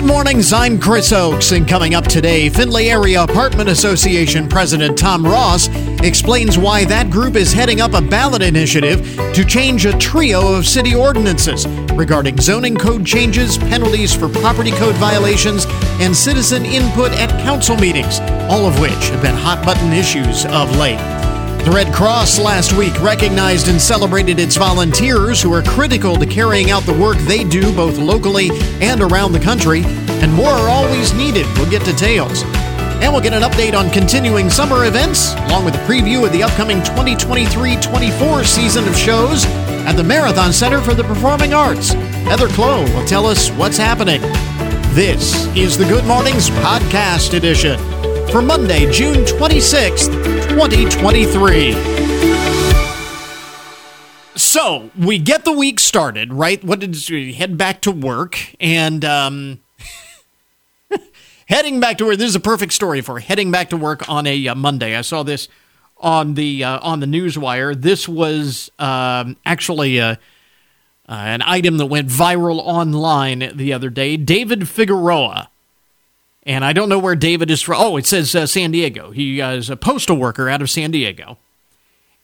Good mornings, I'm Chris Oakes, and coming up today, Findlay Area Apartment Association President Tom Ross explains why that group is heading up a ballot initiative to change a trio of city ordinances regarding zoning code changes, penalties for property code violations, and citizen input at council meetings, all of which have been hot button issues of late. The Red Cross last week recognized and celebrated its volunteers who are critical to carrying out the work they do both locally and around the country, and more are always needed. We'll get details. And we'll get an update on continuing summer events, along with a preview of the upcoming 2023 24 season of shows at the Marathon Center for the Performing Arts. Heather Clow will tell us what's happening. This is the Good Mornings Podcast Edition for Monday, June 26th. 2023. So we get the week started, right? What did we head back to work and um, heading back to work? This is a perfect story for heading back to work on a uh, Monday. I saw this on the uh, on the newswire. This was um, actually uh, an item that went viral online the other day. David Figueroa and I don't know where David is from. Oh, it says uh, San Diego. He uh, is a postal worker out of San Diego.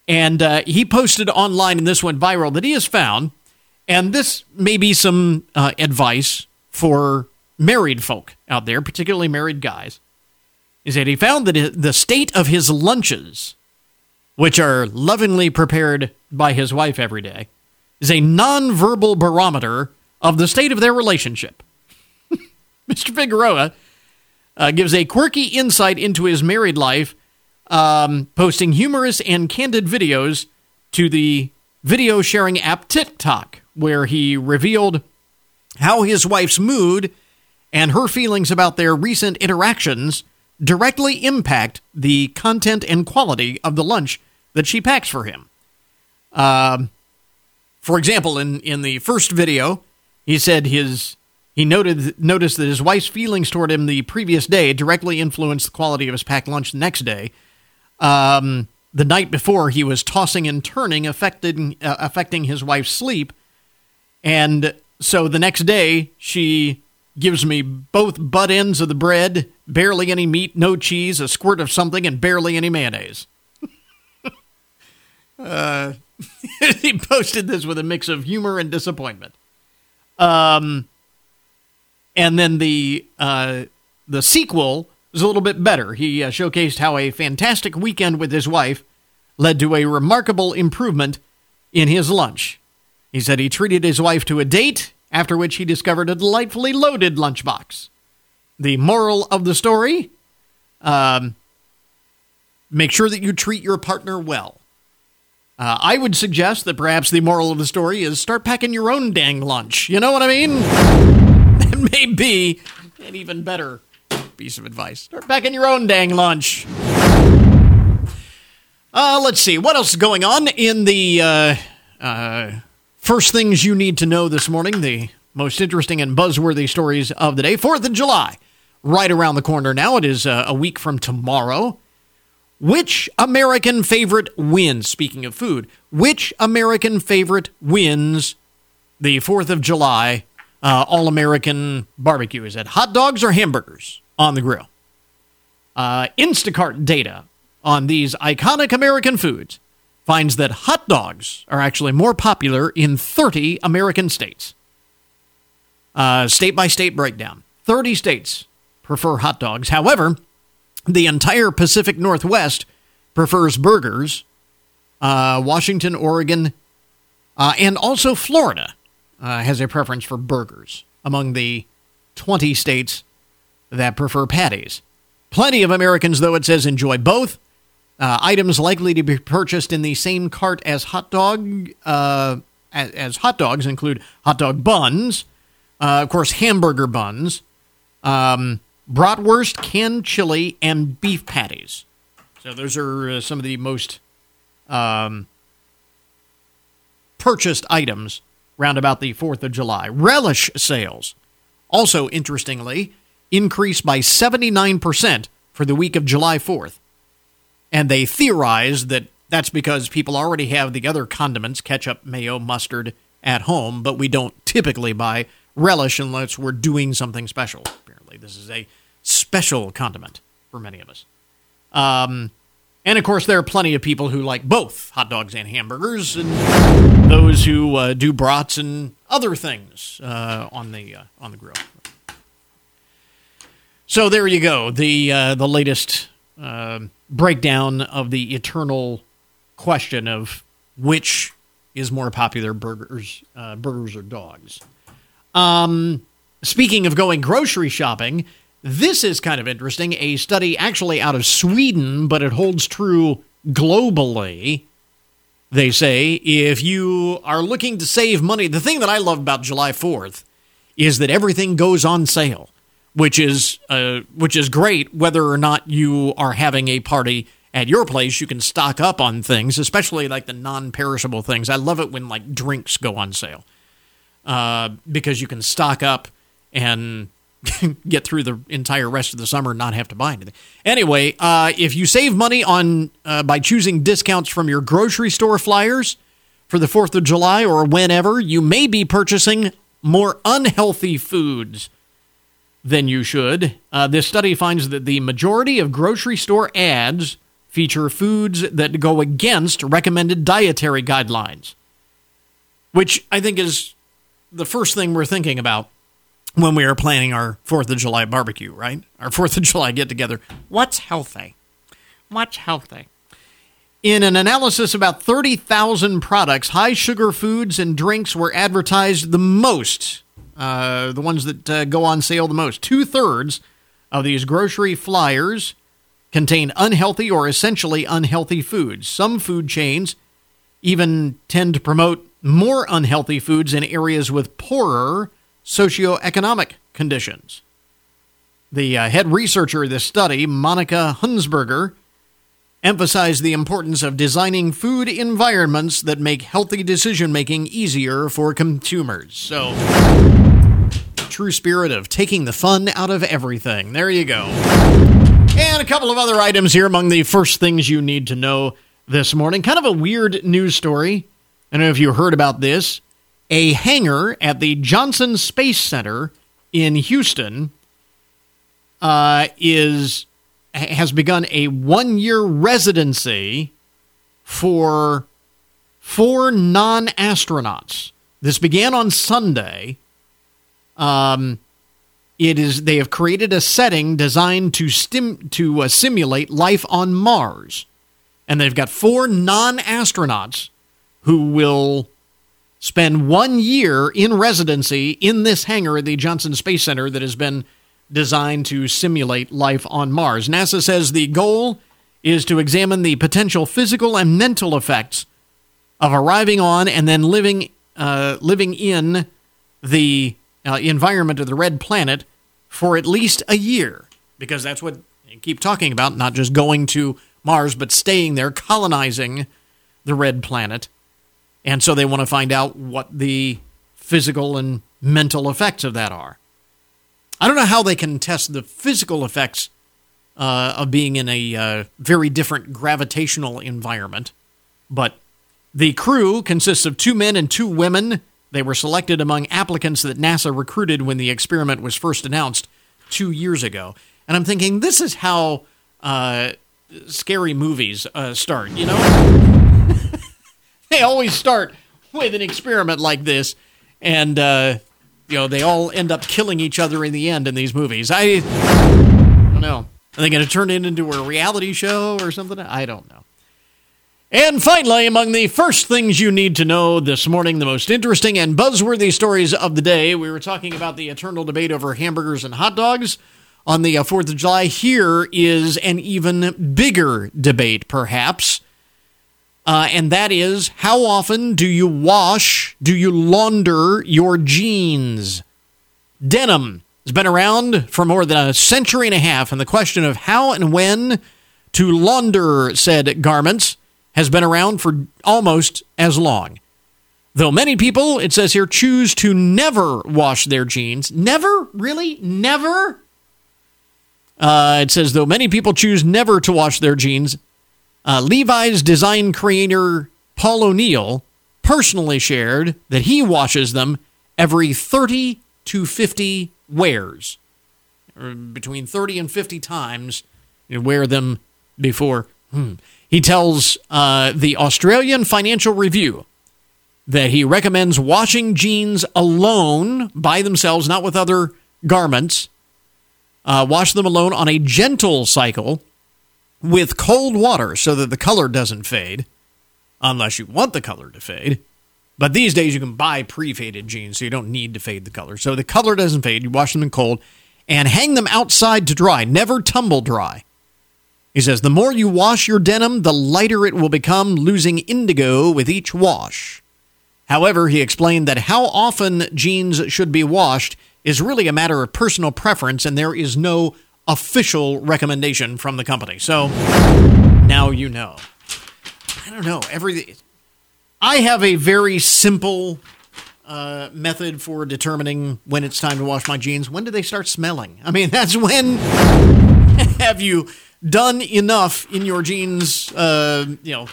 And uh, he posted online, and this went viral, that he has found, and this may be some uh, advice for married folk out there, particularly married guys, is that he found that the state of his lunches, which are lovingly prepared by his wife every day, is a nonverbal barometer of the state of their relationship. Mr. Figueroa uh, gives a quirky insight into his married life, um, posting humorous and candid videos to the video sharing app TikTok, where he revealed how his wife's mood and her feelings about their recent interactions directly impact the content and quality of the lunch that she packs for him. Uh, for example, in, in the first video, he said his he noted noticed that his wife's feelings toward him the previous day directly influenced the quality of his packed lunch the next day. Um, the night before, he was tossing and turning, affecting uh, affecting his wife's sleep, and so the next day she gives me both butt ends of the bread, barely any meat, no cheese, a squirt of something, and barely any mayonnaise. uh, he posted this with a mix of humor and disappointment. Um, and then the uh, the sequel was a little bit better. He uh, showcased how a fantastic weekend with his wife led to a remarkable improvement in his lunch. He said he treated his wife to a date, after which he discovered a delightfully loaded lunchbox. The moral of the story um, make sure that you treat your partner well. Uh, I would suggest that perhaps the moral of the story is start packing your own dang lunch. You know what I mean? that may be an even better piece of advice. Start packing your own dang lunch. Uh, let's see. What else is going on in the uh, uh, first things you need to know this morning? The most interesting and buzzworthy stories of the day. 4th of July, right around the corner now. It is uh, a week from tomorrow. Which American favorite wins? Speaking of food, which American favorite wins the 4th of July uh, All American barbecue? Is it hot dogs or hamburgers on the grill? Uh, Instacart data on these iconic American foods finds that hot dogs are actually more popular in 30 American states. State by state breakdown 30 states prefer hot dogs. However, the entire Pacific Northwest prefers burgers. Uh, Washington, Oregon, uh, and also Florida uh, has a preference for burgers among the 20 states that prefer patties. Plenty of Americans, though it says, enjoy both. Uh, items likely to be purchased in the same cart as hot dog uh, as, as, hot dogs include hot dog buns, uh, of course, hamburger buns, um, bratwurst, canned chili, and beef patties. So those are uh, some of the most um, purchased items round about the 4th of July. Relish sales, also interestingly, increased by 79% for the week of July 4th. And they theorize that that's because people already have the other condiments, ketchup, mayo, mustard, at home, but we don't typically buy relish unless we're doing something special. Apparently, this is a special condiment for many of us. Um, and of course, there are plenty of people who like both hot dogs and hamburgers, and those who uh, do brats and other things uh, on the uh, on the grill. So there you go. The uh, the latest um, breakdown of the eternal question of which is more popular, burgers, uh, burgers or dogs. Um, speaking of going grocery shopping, this is kind of interesting. A study actually out of Sweden, but it holds true globally. They say if you are looking to save money, the thing that I love about July 4th is that everything goes on sale which is uh, which is great. Whether or not you are having a party at your place, you can stock up on things, especially like the non-perishable things. I love it when like drinks go on sale uh, because you can stock up and get through the entire rest of the summer and not have to buy anything. Anyway, uh, if you save money on uh, by choosing discounts from your grocery store flyers for the Fourth of July or whenever, you may be purchasing more unhealthy foods than you should. Uh, this study finds that the majority of grocery store ads feature foods that go against recommended dietary guidelines, which I think is the first thing we're thinking about when we are planning our 4th of July barbecue, right? Our 4th of July get together. What's healthy? What's healthy? In an analysis about 30,000 products, high sugar foods and drinks were advertised the most uh, the ones that uh, go on sale the most. Two thirds of these grocery flyers contain unhealthy or essentially unhealthy foods. Some food chains even tend to promote more unhealthy foods in areas with poorer socioeconomic conditions. The uh, head researcher of this study, Monica Hunsberger, emphasized the importance of designing food environments that make healthy decision making easier for consumers. So, true spirit of taking the fun out of everything. There you go. And a couple of other items here among the first things you need to know this morning. Kind of a weird news story. I don't know if you heard about this. A hangar at the Johnson Space Center in Houston uh, is has begun a one year residency for four non astronauts. This began on Sunday. Um, it is they have created a setting designed to stim to uh, simulate life on Mars, and they've got four non astronauts who will spend one year in residency in this hangar at the Johnson Space Center that has been designed to simulate life on Mars. NASA says the goal is to examine the potential physical and mental effects of arriving on and then living uh, living in the uh, environment of the red planet for at least a year, because that's what you keep talking about, not just going to Mars, but staying there, colonizing the red planet. And so they want to find out what the physical and mental effects of that are. I don't know how they can test the physical effects uh, of being in a uh, very different gravitational environment, but the crew consists of two men and two women. They were selected among applicants that NASA recruited when the experiment was first announced two years ago. And I'm thinking, this is how uh, scary movies uh, start, you know? they always start with an experiment like this, and uh, you know, they all end up killing each other in the end in these movies. I, I don't know. Are they going to turn it into a reality show or something? I don't know. And finally, among the first things you need to know this morning, the most interesting and buzzworthy stories of the day, we were talking about the eternal debate over hamburgers and hot dogs on the 4th uh, of July. Here is an even bigger debate, perhaps uh, and that is how often do you wash, do you launder your jeans? Denim has been around for more than a century and a half, and the question of how and when to launder said garments has been around for almost as long. Though many people, it says here, choose to never wash their jeans. Never? Really? Never? Uh, it says, though many people choose never to wash their jeans, uh, Levi's design creator Paul O'Neill personally shared that he washes them every 30 to 50 wears, between 30 and 50 times. You wear them before. Hmm. He tells uh, the Australian Financial Review that he recommends washing jeans alone by themselves, not with other garments. Uh, wash them alone on a gentle cycle with cold water so that the color doesn't fade, unless you want the color to fade. But these days you can buy pre faded jeans, so you don't need to fade the color. So the color doesn't fade. You wash them in cold and hang them outside to dry, never tumble dry. He says the more you wash your denim, the lighter it will become, losing indigo with each wash. However, he explained that how often jeans should be washed is really a matter of personal preference, and there is no official recommendation from the company. So now you know. I don't know. Every I have a very simple uh, method for determining when it's time to wash my jeans. When do they start smelling? I mean, that's when have you done enough in your jeans? Uh, you know,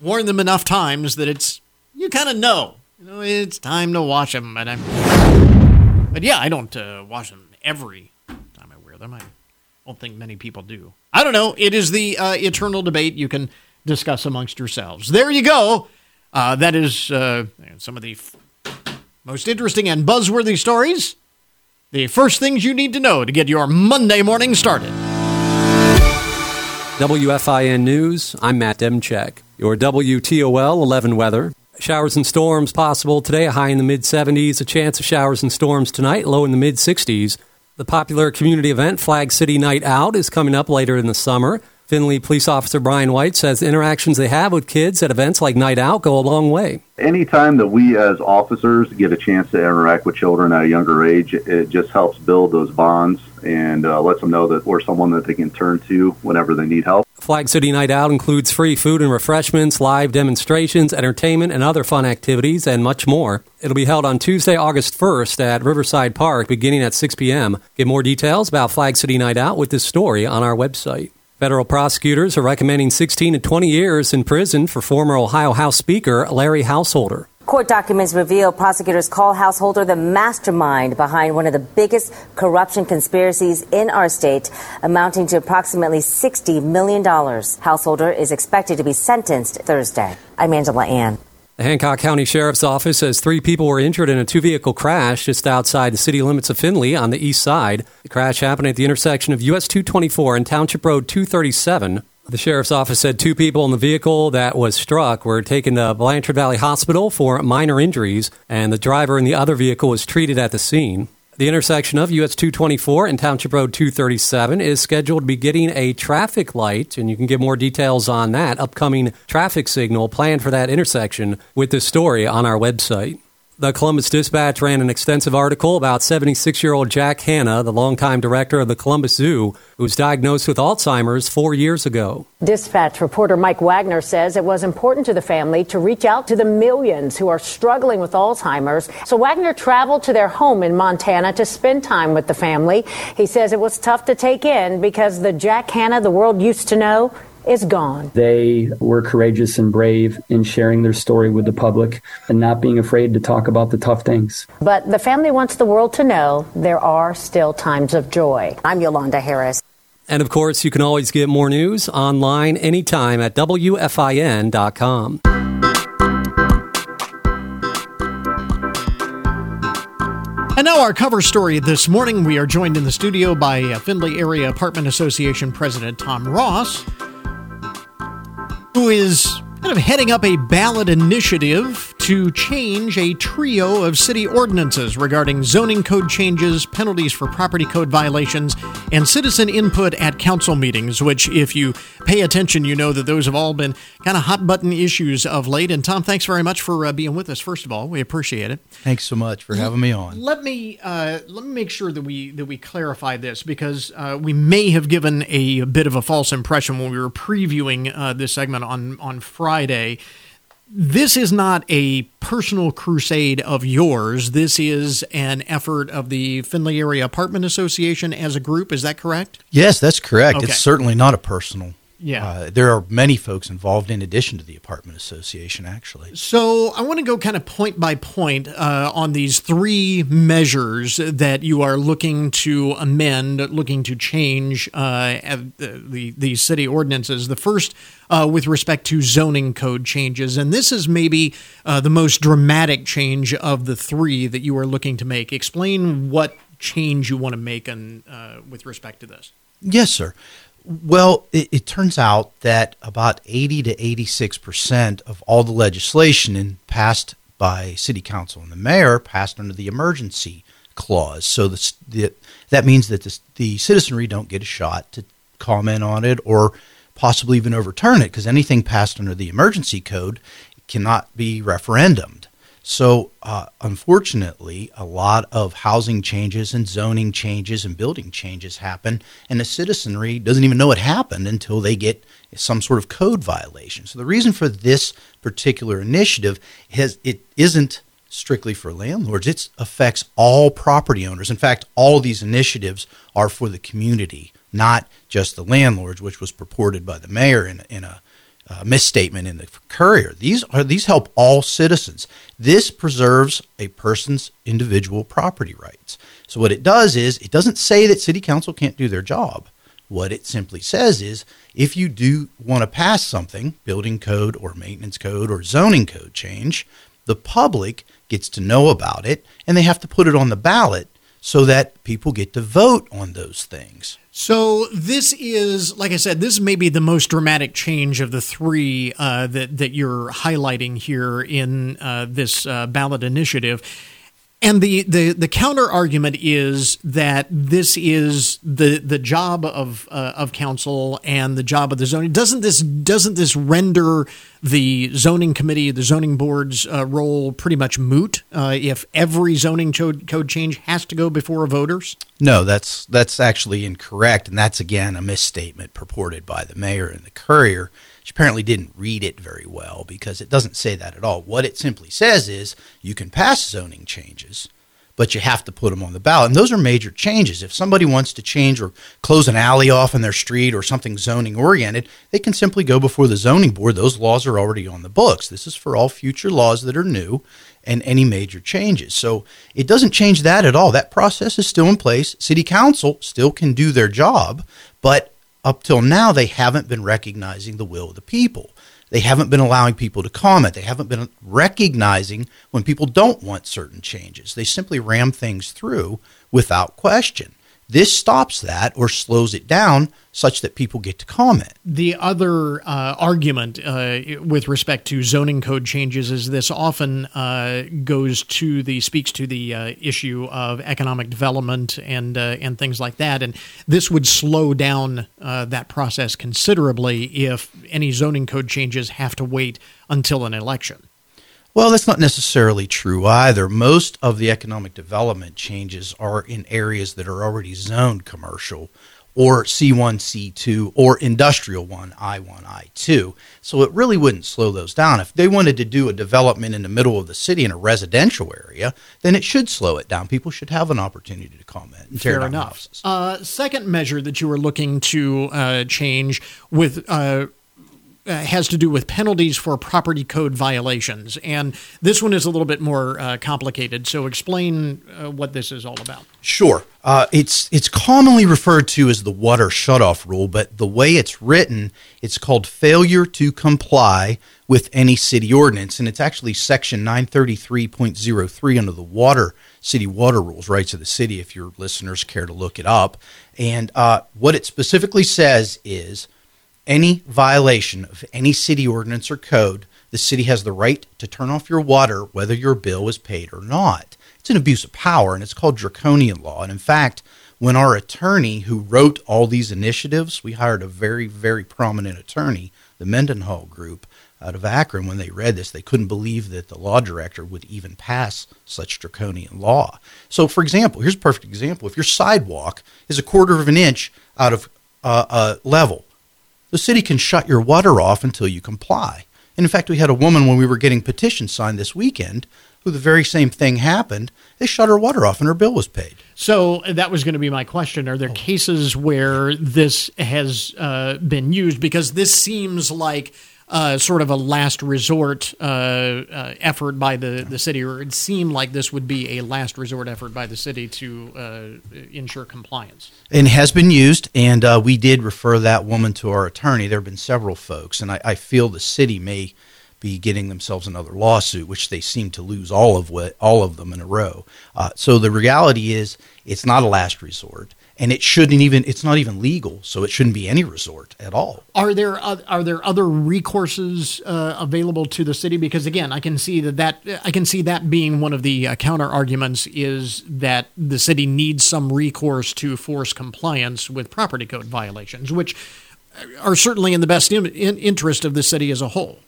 worn them enough times that it's you kind of know. You know, it's time to wash them. But I'm, but yeah, I don't uh, wash them every them. I don't think many people do. I don't know. It is the uh, eternal debate you can discuss amongst yourselves. There you go. Uh, that is uh, some of the f- most interesting and buzzworthy stories. The first things you need to know to get your Monday morning started. WFIN News, I'm Matt Demchek. Your WTOL 11 weather. Showers and storms possible today, a high in the mid 70s, a chance of showers and storms tonight, low in the mid 60s. The popular community event Flag City Night Out is coming up later in the summer. Findlay police officer Brian White says interactions they have with kids at events like Night Out go a long way. Anytime that we as officers get a chance to interact with children at a younger age, it just helps build those bonds and uh, lets them know that we're someone that they can turn to whenever they need help. Flag City Night Out includes free food and refreshments, live demonstrations, entertainment, and other fun activities, and much more. It'll be held on Tuesday, August 1st at Riverside Park, beginning at 6 p.m. Get more details about Flag City Night Out with this story on our website. Federal prosecutors are recommending 16 to 20 years in prison for former Ohio House Speaker Larry Householder. Court documents reveal prosecutors call Householder the mastermind behind one of the biggest corruption conspiracies in our state, amounting to approximately $60 million. Householder is expected to be sentenced Thursday. I'm Angela Ann. The Hancock County Sheriff's Office says three people were injured in a two vehicle crash just outside the city limits of Findlay on the east side. The crash happened at the intersection of US 224 and Township Road 237. The sheriff's office said two people in the vehicle that was struck were taken to Blanchard Valley Hospital for minor injuries, and the driver in the other vehicle was treated at the scene. The intersection of US 224 and Township Road 237 is scheduled to be getting a traffic light, and you can get more details on that upcoming traffic signal planned for that intersection with this story on our website. The Columbus Dispatch ran an extensive article about 76 year old Jack Hanna, the longtime director of the Columbus Zoo, who was diagnosed with Alzheimer's four years ago. Dispatch reporter Mike Wagner says it was important to the family to reach out to the millions who are struggling with Alzheimer's. So Wagner traveled to their home in Montana to spend time with the family. He says it was tough to take in because the Jack Hanna the world used to know is gone. They were courageous and brave in sharing their story with the public and not being afraid to talk about the tough things. But the family wants the world to know there are still times of joy. I'm Yolanda Harris. And of course, you can always get more news online anytime at WFIN.com. And now, our cover story this morning. We are joined in the studio by Findlay Area Apartment Association President Tom Ross, who is kind of heading up a ballot initiative to change a trio of city ordinances regarding zoning code changes, penalties for property code violations, and citizen input at council meetings, which, if you pay attention, you know that those have all been kind of hot button issues of late. And Tom, thanks very much for uh, being with us, first of all. We appreciate it. Thanks so much for having me on. Let me uh, let me make sure that we that we clarify this because uh, we may have given a bit of a false impression when we were previewing uh, this segment on on Friday this is not a personal crusade of yours. This is an effort of the Findlay Area Apartment Association as a group. Is that correct? Yes, that's correct. Okay. It's certainly not a personal Yeah. Uh, there are many folks involved in addition to the apartment association, actually. So I want to go kind of point by point uh, on these three measures that you are looking to amend, looking to change uh, the the city ordinances. The first, uh, with respect to zoning code changes, and this is maybe uh, the most dramatic change of the three that you are looking to make. Explain what change you want to make on, uh, with respect to this. Yes, sir. Well, it, it, turns out that about 80 to 86 percent of all the legislation in, passed by City Council and the mayor passed under the emergency clause. So the, the, that means that the, the citizenry don't get a shot to comment on it or possibly even overturn it because anything passed under the emergency code cannot be referendumed. So, uh, unfortunately, a lot of housing changes and zoning changes and building changes happen, and the citizenry doesn't even know it happened until they get some sort of code violation. So, the reason for this particular initiative is it isn't strictly for landlords; it affects all property owners. In fact, all these initiatives are for the community, not just the landlords, which was purported by the mayor in, in a uh, misstatement in the courier. These are these help all citizens. This preserves a person's individual property rights. So what it does is it doesn't say that city council can't do their job. What it simply says is if you do want to pass something, building code or maintenance code or zoning code change, the public gets to know about it and they have to put it on the ballot so that people get to vote on those things. So this is, like I said, this may be the most dramatic change of the three uh, that that you're highlighting here in uh, this uh, ballot initiative. And the, the, the counter argument is that this is the the job of uh, of council and the job of the zoning. Doesn't this doesn't this render the zoning committee, the zoning board's uh, role pretty much moot uh, if every zoning code, code change has to go before voters? No, that's that's actually incorrect, and that's again a misstatement purported by the mayor and the courier. She apparently didn't read it very well because it doesn't say that at all. What it simply says is you can pass zoning changes, but you have to put them on the ballot. And those are major changes. If somebody wants to change or close an alley off in their street or something zoning oriented, they can simply go before the zoning board. Those laws are already on the books. This is for all future laws that are new and any major changes. So it doesn't change that at all. That process is still in place. City council still can do their job, but up till now, they haven't been recognizing the will of the people. They haven't been allowing people to comment. They haven't been recognizing when people don't want certain changes. They simply ram things through without question. This stops that or slows it down such that people get to comment. The other uh, argument uh, with respect to zoning code changes is this often uh, goes to the speaks to the uh, issue of economic development and uh, and things like that, and this would slow down uh, that process considerably if any zoning code changes have to wait until an election. Well, that's not necessarily true either. Most of the economic development changes are in areas that are already zoned commercial or C1, C2, or industrial 1, I1, I2. So it really wouldn't slow those down. If they wanted to do a development in the middle of the city in a residential area, then it should slow it down. People should have an opportunity to comment. And Fair enough. Uh, second measure that you were looking to uh, change with uh, uh, has to do with penalties for property code violations. And this one is a little bit more uh, complicated. So explain uh, what this is all about. Sure. Uh, it's it's commonly referred to as the water shutoff rule, but the way it's written, it's called failure to comply with any city ordinance, and it's actually section 933.03 under the water city water rules, rights of the city. If your listeners care to look it up, and uh, what it specifically says is any violation of any city ordinance or code, the city has the right to turn off your water whether your bill is paid or not. It's an abuse of power and it's called draconian law. And in fact, when our attorney who wrote all these initiatives, we hired a very, very prominent attorney, the Mendenhall Group out of Akron. When they read this, they couldn't believe that the law director would even pass such draconian law. So, for example, here's a perfect example. If your sidewalk is a quarter of an inch out of uh, uh, level, the city can shut your water off until you comply. And in fact, we had a woman when we were getting petitions signed this weekend who the very same thing happened, they shut her water off and her bill was paid. So that was going to be my question. Are there Oh. cases where this has uh, been used? Because this seems like uh, sort of a last resort uh, uh, effort by the, the city, or it seemed like this would be a last resort effort by the city to uh, ensure compliance. and has been used. And uh, we did refer that woman to our attorney. There have been several folks, and I, I feel the city may be getting themselves another lawsuit, which they seem to lose all of what all of them in a row. Uh, so the reality is, it's not a last resort, and it shouldn't even. It's not even legal, so it shouldn't be any resort at all. Are there are there other recourses uh, available to the city? Because again, I can see that, that I can see that being one of the uh, counter arguments is that the city needs some recourse to force compliance with property code violations, which are certainly in the best in, in interest of the city as a whole.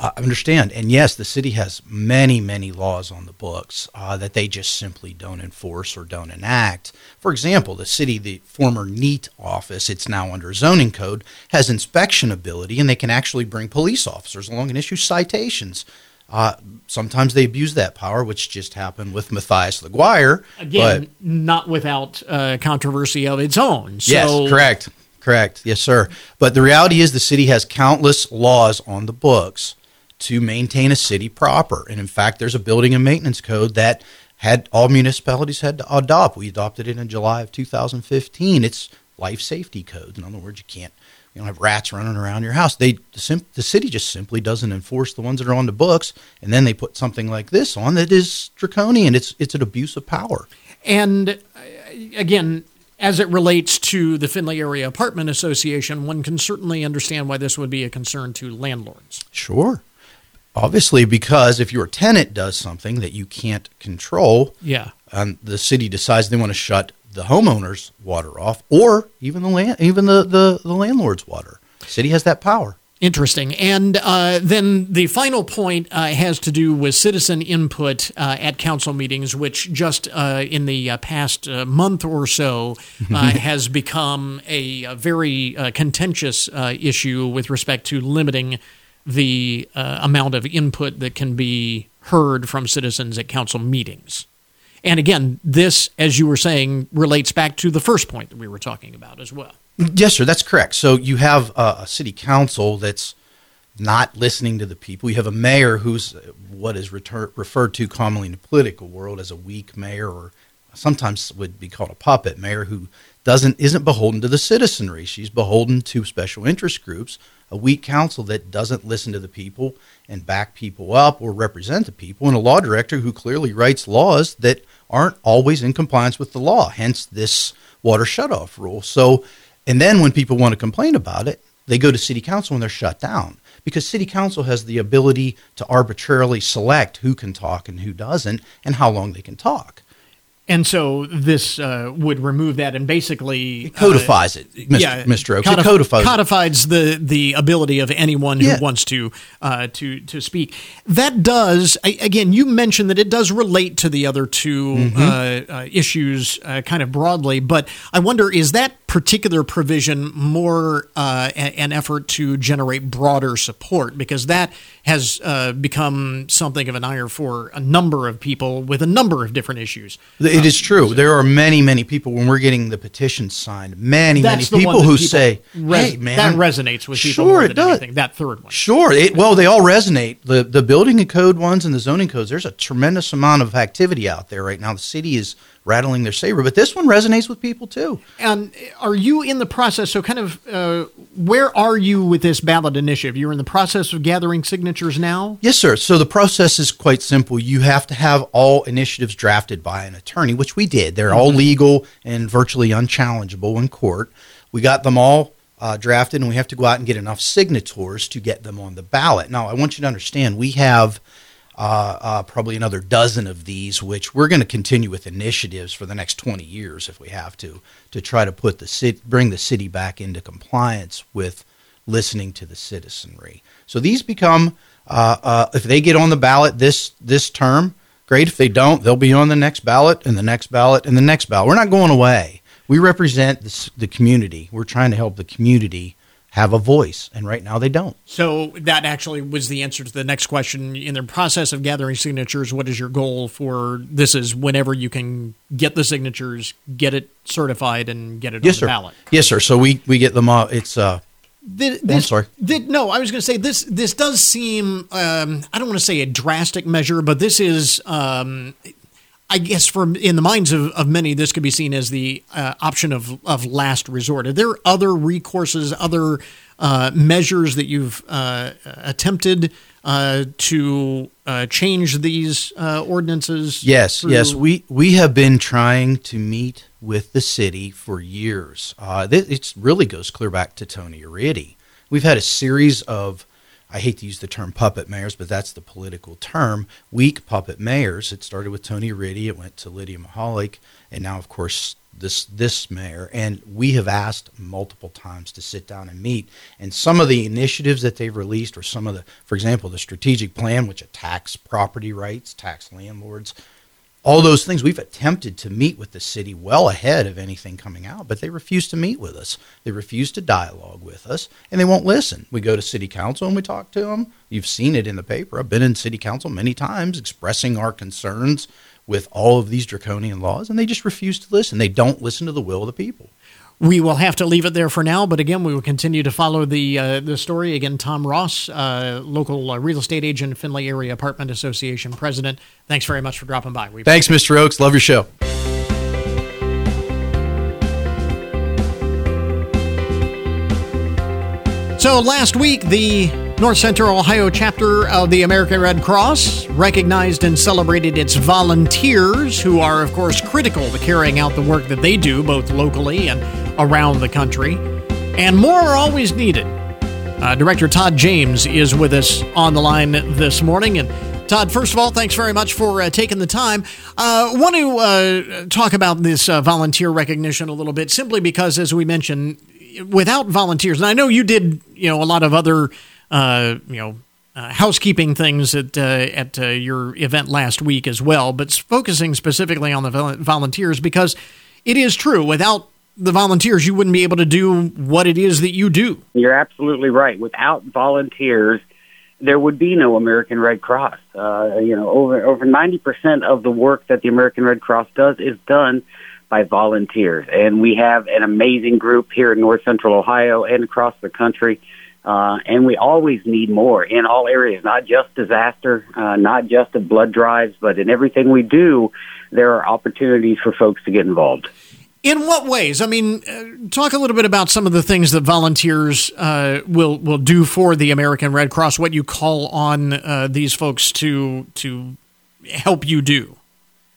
I understand. And yes, the city has many, many laws on the books uh, that they just simply don't enforce or don't enact. For example, the city, the former NEAT office, it's now under zoning code, has inspection ability and they can actually bring police officers along and issue citations. Uh, sometimes they abuse that power, which just happened with Matthias LaGuire. Again, but- not without uh, controversy of its own. So, yes, correct. Correct. Yes, sir. But the reality is the city has countless laws on the books to maintain a city proper. And in fact, there's a building and maintenance code that had all municipalities had to adopt. We adopted it in July of 2015. It's life safety codes. In other words, you can't you don't have rats running around your house. They the, sim- the city just simply doesn't enforce the ones that are on the books, and then they put something like this on that is draconian. It's it's an abuse of power. And uh, again, as it relates to the Findlay Area Apartment Association, one can certainly understand why this would be a concern to landlords. Sure. Obviously, because if your tenant does something that you can't control, Yeah. and the city decides they want to shut the homeowner's water off, or even the land, even the, the, the landlord's water, city has that power. Interesting. And uh, then the final point uh, has to do with citizen input uh, at council meetings, which just uh, in the uh, past uh, month or so uh, has become a, very uh, contentious uh, issue with respect to limiting the uh, amount of input that can be heard from citizens at council meetings. And again, this, as you were saying, relates back to the first point that we were talking about as well. Yes, sir, that's correct. So you have a, city council that's not listening to the people. You have a mayor who's what is reter- referred to commonly in the political world as a weak mayor, or sometimes would be called a puppet mayor, who doesn't isn't beholden to the citizenry. She's beholden to special interest groups. A weak council that doesn't listen to the people and back people up or represent the people, and a law director who clearly writes laws that aren't always in compliance with the law. Hence this water shutoff rule. So, and then when people want to complain about it, they go to city council and they're shut down because city council has the ability to arbitrarily select who can talk and who doesn't and how long they can talk. And so this uh, would remove that and basically It codifies it, Mr. Mr. Oakes. It codifies it. codifies the the ability of anyone who Yeah. wants to uh, to to speak. That does I, again. You mentioned that it does relate to the other 2 Mm-hmm. uh, uh, issues, uh, kind of broadly. But I wonder, is that particular provision more uh, an effort to generate broader support because that has uh, become something of an ire for a number of people with a number of different issues. It is true. There are many, many people when we're getting the petitions signed. Many, That's many people who people say, res- "Hey, man, that resonates with people Sure, more it does. anything. That third one. Sure. It, well, they all resonate. The the building and code ones and the zoning codes. There's a tremendous amount of activity out there right now. The city is rattling their saber, but this one resonates with people too. And are you in the process? So, kind of, uh, where are you with this ballot initiative? You're in the process of gathering signatures now. Yes, sir. So the process is quite simple. You have to have all initiatives drafted by an attorney, which we did. They're all legal and virtually unchallengeable in court. We got them all uh, drafted, and we have to go out and get enough signatures to get them on the ballot. Now, I want you to understand we have uh, uh, probably another dozen of these, which we're going to continue with initiatives for the next 20 years if we have to, to try to put the city, bring the city back into compliance with listening to the citizenry. So these become, uh, uh, if they get on the ballot this this term, great. If they don't, they'll be on the next ballot and the next ballot and the next ballot. We're not going away. We represent the, the community. We're trying to help the community have a voice, and right now they don't. So that actually was the answer to the next question. In the process of gathering signatures, what is your goal for this? Is whenever you can get the signatures, get it certified, and get it yes, on sir. the ballot. Yes, sir. So we we get them. Uh, it's uh, Th- I'm sorry. th- no, I was going to say this. This does seem. Um, I don't want to say a drastic measure, but this is. Um, I guess from in the minds of, of many, this could be seen as the uh, option of, of last resort. Are there other recourses, other uh, measures that you've uh, attempted uh, to uh, change these uh, ordinances? Yes, through- yes. We we have been trying to meet with the city for years. Uh, th- it really goes clear back to Tony Iriti. We've had a series of, I hate to use the term puppet mayors, but that's the political term, weak puppet mayors. It started with Tony Iriti, it went to Lydia Mihalik, and now, of course, this this mayor. And we have asked multiple times to sit down and meet. And some of the initiatives that they've released, or some of the, for example, the strategic plan, which attacks property rights, tax landlords, all those things we've attempted to meet with the city well ahead of anything coming out but they refuse to meet with us. They refuse to dialogue with us and they won't listen. We go to city council and we talk to them you've seen it in the paper. I've been in city council many times expressing our concerns with all of these draconian laws and they just refuse to listen. They don't listen to the will of the people We will have to leave it there for now, but again, we will continue to follow the uh, the story. Again, Tom Ross, uh, local uh, real estate agent, Findlay Area Apartment Association president. Thanks very much for dropping by. We thanks mr oakes love your show So last week, the North Central Ohio chapter of the American Red Cross recognized and celebrated its volunteers, who are, of course, critical to carrying out the work that they do, both locally and around the country. And more are always needed. Uh, Director Todd James is with us on the line this morning. And Todd, first of all, thanks very much for uh, taking the time. I uh, want to uh, talk about this uh, volunteer recognition a little bit, simply because, as we mentioned, without volunteers, and I know you did, you know, a lot of other, you know, uh, housekeeping things at uh, at uh, your event last week as well, but focusing specifically on the volunteers because it is true. Without the volunteers, you wouldn't be able to do what it is that you do. You're absolutely right. Without volunteers, there would be no American Red Cross. Uh, you know, over over ninety percent of the work that the American Red Cross does is done by volunteers, and we have an amazing group here in North Central Ohio and across the country. Uh, and we always need more in all areas, not just disaster, uh, not just at blood drives, but in everything we do, there are opportunities for folks to get involved. In what ways? I mean, uh, talk a little bit about some of the things that volunteers uh, will will do for the American Red Cross. What you call on uh, these folks to to help you do.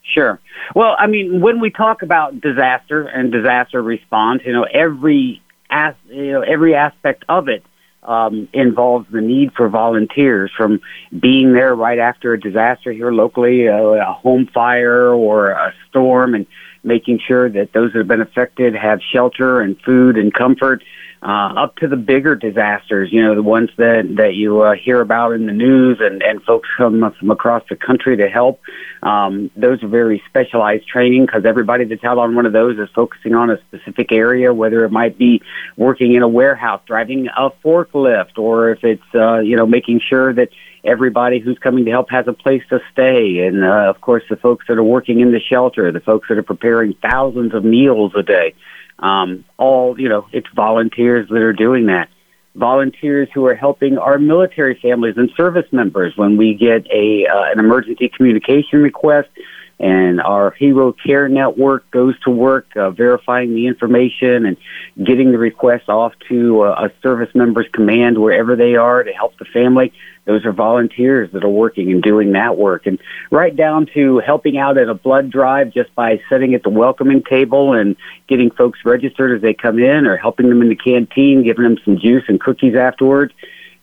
Sure. Well, I mean, when we talk about disaster and disaster response, you know, every as you know every aspect of it um, involves the need for volunteers from being there right after a disaster here locally, uh, a home fire or a storm, and making sure that those that have been affected have shelter and food and comfort. Uh, up to the bigger disasters, you know, the ones that that you uh, hear about in the news, and and folks come from across the country to help. Um, those are very specialized training because everybody that's out on one of those is focusing on a specific area, whether it might be working in a warehouse, driving a forklift, or if it's uh, you know making sure that everybody who's coming to help has a place to stay, and uh, of course the folks that are working in the shelter, the folks that are preparing thousands of meals a day. Um, all you know, it's volunteers that are doing that. Volunteers who are helping our military families and service members when we get a uh, an emergency communication request, and our Hero Care Network goes to work uh, verifying the information and getting the request off to uh, a service member's command wherever they are to help the family. Those are volunteers that are working and doing that work. And right down to helping out at a blood drive just by sitting at the welcoming table and getting folks registered as they come in or helping them in the canteen, giving them some juice and cookies afterwards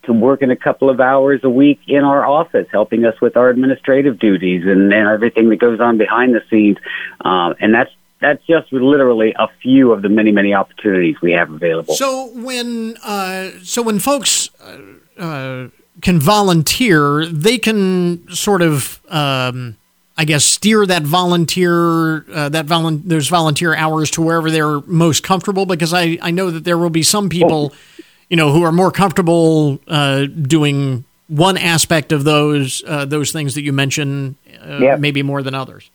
to working a couple of hours a week in our office, helping us with our administrative duties and, and everything that goes on behind the scenes. Um, and that's that's just literally a few of the many many opportunities we have available. So when uh, so when folks uh, uh, can volunteer, they can sort of. Um, I guess steer that volunteer uh, that volu- there's volunteer hours to wherever they're most comfortable because I, I know that there will be some people you know, who are more comfortable uh, doing one aspect of those uh, those things that you mentioned, uh, Yep. maybe more than others.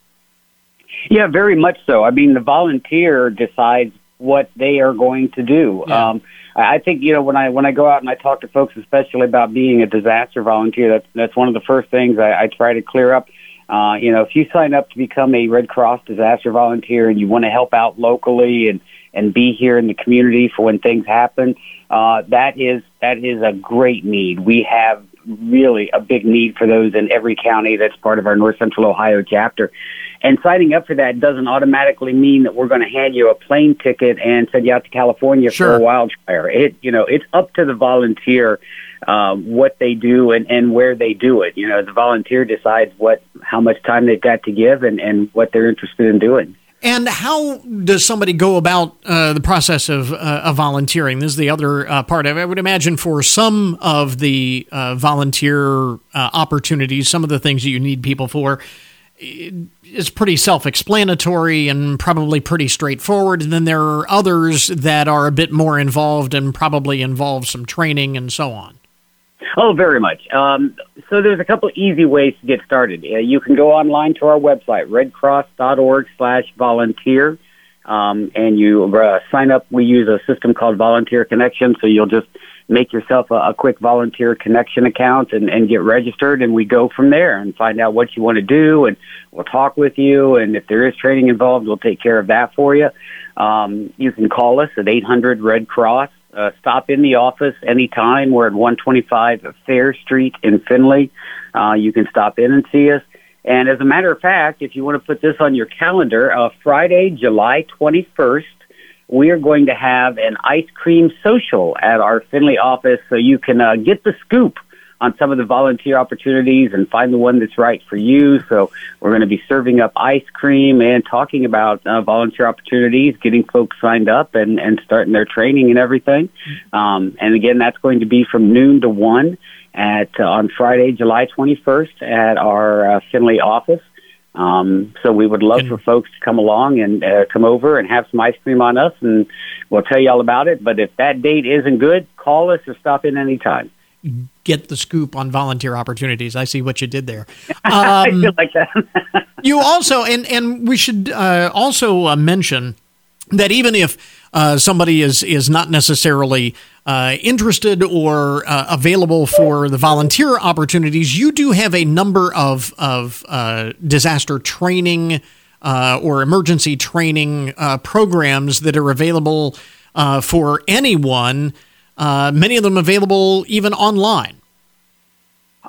Yeah, very much so. I mean, the volunteer decides what they are going to do. Yeah. Um, I I think you know when I when I go out and I talk to folks, especially about being a disaster volunteer, that's that's one of the first things I, I try to clear up. Uh, you know, if you sign up to become a Red Cross disaster volunteer and you want to help out locally and and be here in the community for when things happen, uh, that is that is a great need. We have really a big need for those in every county that's part of our North Central Ohio chapter. And signing up for that doesn't automatically mean that we're going to hand you a plane ticket and send you out to California Sure. for a wildfire. It, you know, it's up to the volunteer um, what they do and, and where they do it. You know, the volunteer decides what how much time they've got to give and, and what they're interested in doing. And how does somebody go about uh, the process of, uh, of volunteering? This is the other uh, part. I would imagine for some of the uh, volunteer uh, opportunities, some of the things that you need people for, is pretty self explanatory and probably pretty straightforward. And then there are others that are a bit more involved and probably involve some training and so on. Oh, very much. Um, so there's a couple easy ways to get started. Uh, you can go online to our website, redcross.org slash volunteer, um, and you uh, sign up. We use a system called Volunteer Connection, so you'll just make yourself a, a quick volunteer connection account and, and get registered, and we go from there and find out what you want to do, and we'll talk with you, and if there is training involved, we'll take care of that for you. Um, you can call us at 800 Red Cross. Uh, stop in the office anytime. We're at 125 Fair Street in Findlay. Uh, you can stop in and see us. And as a matter of fact, if you want to put this on your calendar, uh, Friday, July 21st, we are going to have an ice cream social at our Findlay office so you can uh, get the scoop on some of the volunteer opportunities and find the one that's right for you. So we're going to be serving up ice cream and talking about uh, volunteer opportunities, getting folks signed up and, and starting their training and everything. Um, and again, that's going to be from noon to one at uh, on Friday, July 21st at our uh, Findlay office. Um, so we would love for folks to come along and uh, come over and have some ice cream on us, and we'll tell you all about it. But if that date isn't good, call us or stop in anytime. Get the scoop on volunteer opportunities. I see what you did there. I feel like that. you also and and we should uh, also uh, mention that even if uh, somebody is is not necessarily uh, interested or uh, available for the volunteer opportunities, you do have a number of of uh, disaster training uh, or emergency training uh, programs that are available uh, for anyone. Uh, many of them available even online.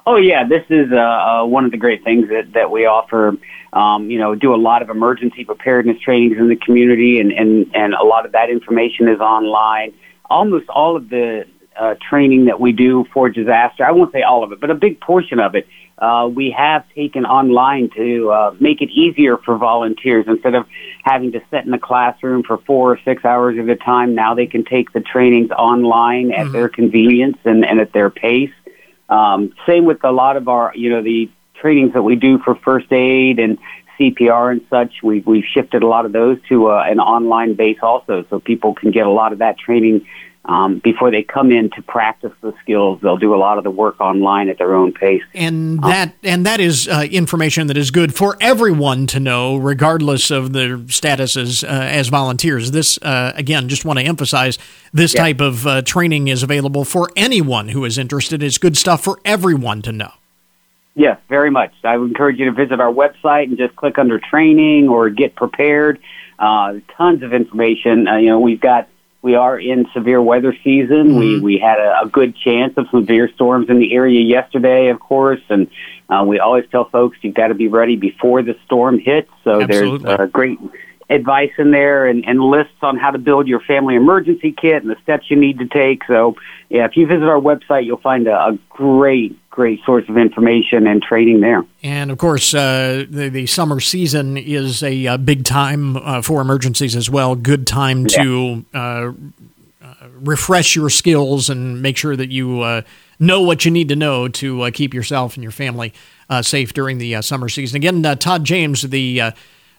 Oh yeah, this is uh, uh, one of the great things that that we offer. Um, you know, do a lot of emergency preparedness trainings in the community, and and and a lot of that information is online. Almost all of the uh, training that we do for disaster, I won't say all of it, but a big portion of it, uh, we have taken online to uh, make it easier for volunteers. Instead of having to sit in a classroom for four or six hours at a time, now they can take the trainings online at their convenience and, and at their pace. Um, same with a lot of our, you know, the trainings that we do for first aid and CPR and such. We've, we've shifted a lot of those to uh, an online base also, so people can get a lot of that training um, before they come in to practice the skills. They'll do a lot of the work online at their own pace. and that and that is uh, information that is good for everyone to know, regardless of their statuses uh, as volunteers. This uh, again, just want to emphasize this Yeah. type of uh, training is available for anyone who is interested. It's good stuff for everyone to know. Yes, very much. I would encourage you to visit our website and just click under training or get prepared. Uh, tons of information. Uh, you know, we've got we are in severe weather season. We we had a, a good chance of severe storms in the area yesterday, of course, and uh, we always tell folks you've got to be ready before the storm hits. So Absolutely. there's uh, great advice in there and, and lists on how to build your family emergency kit and the steps you need to take. So, yeah, if you visit our website, you'll find a, a great, great source of information and training there. And of course, uh, the, the summer season is a, uh big time uh, for emergencies as well. Good time to uh, uh, refresh your skills and make sure that you uh, know what you need to know to uh, keep yourself and your family uh, safe during the uh, summer season. Again, uh, Todd James, the uh,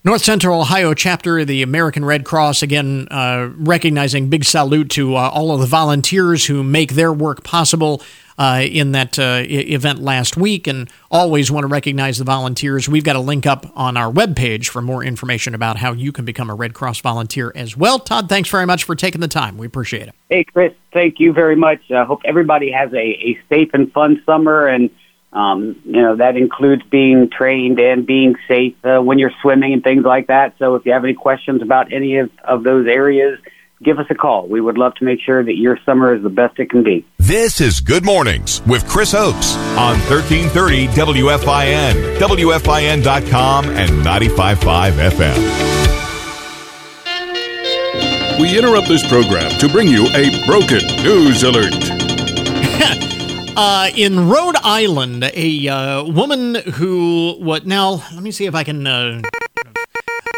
North Central Ohio chapter of the American Red Cross, again, uh, recognizing big salute to uh, all of the volunteers who make their work possible uh, in that uh, event last week, and always want to recognize the volunteers. We've got a link up on our webpage for more information about how you can become a Red Cross volunteer as well. Todd, thanks very much for taking the time. We appreciate it. Hey, Chris, thank you very much. I hope everybody has a, a safe and fun summer and um, you know, that includes being trained and being safe uh, when you're swimming and things like that. So if you have any questions about any of, of those areas, give us a call. We would love to make sure that your summer is the best it can be. This is Good Mornings with Chris Oakes on 1330 WFIN, WFIN.com, and 95.5 FM. We interrupt this program to bring you a broken news alert. Uh, in Rhode Island, a uh, woman who what now? Let me see if I can uh,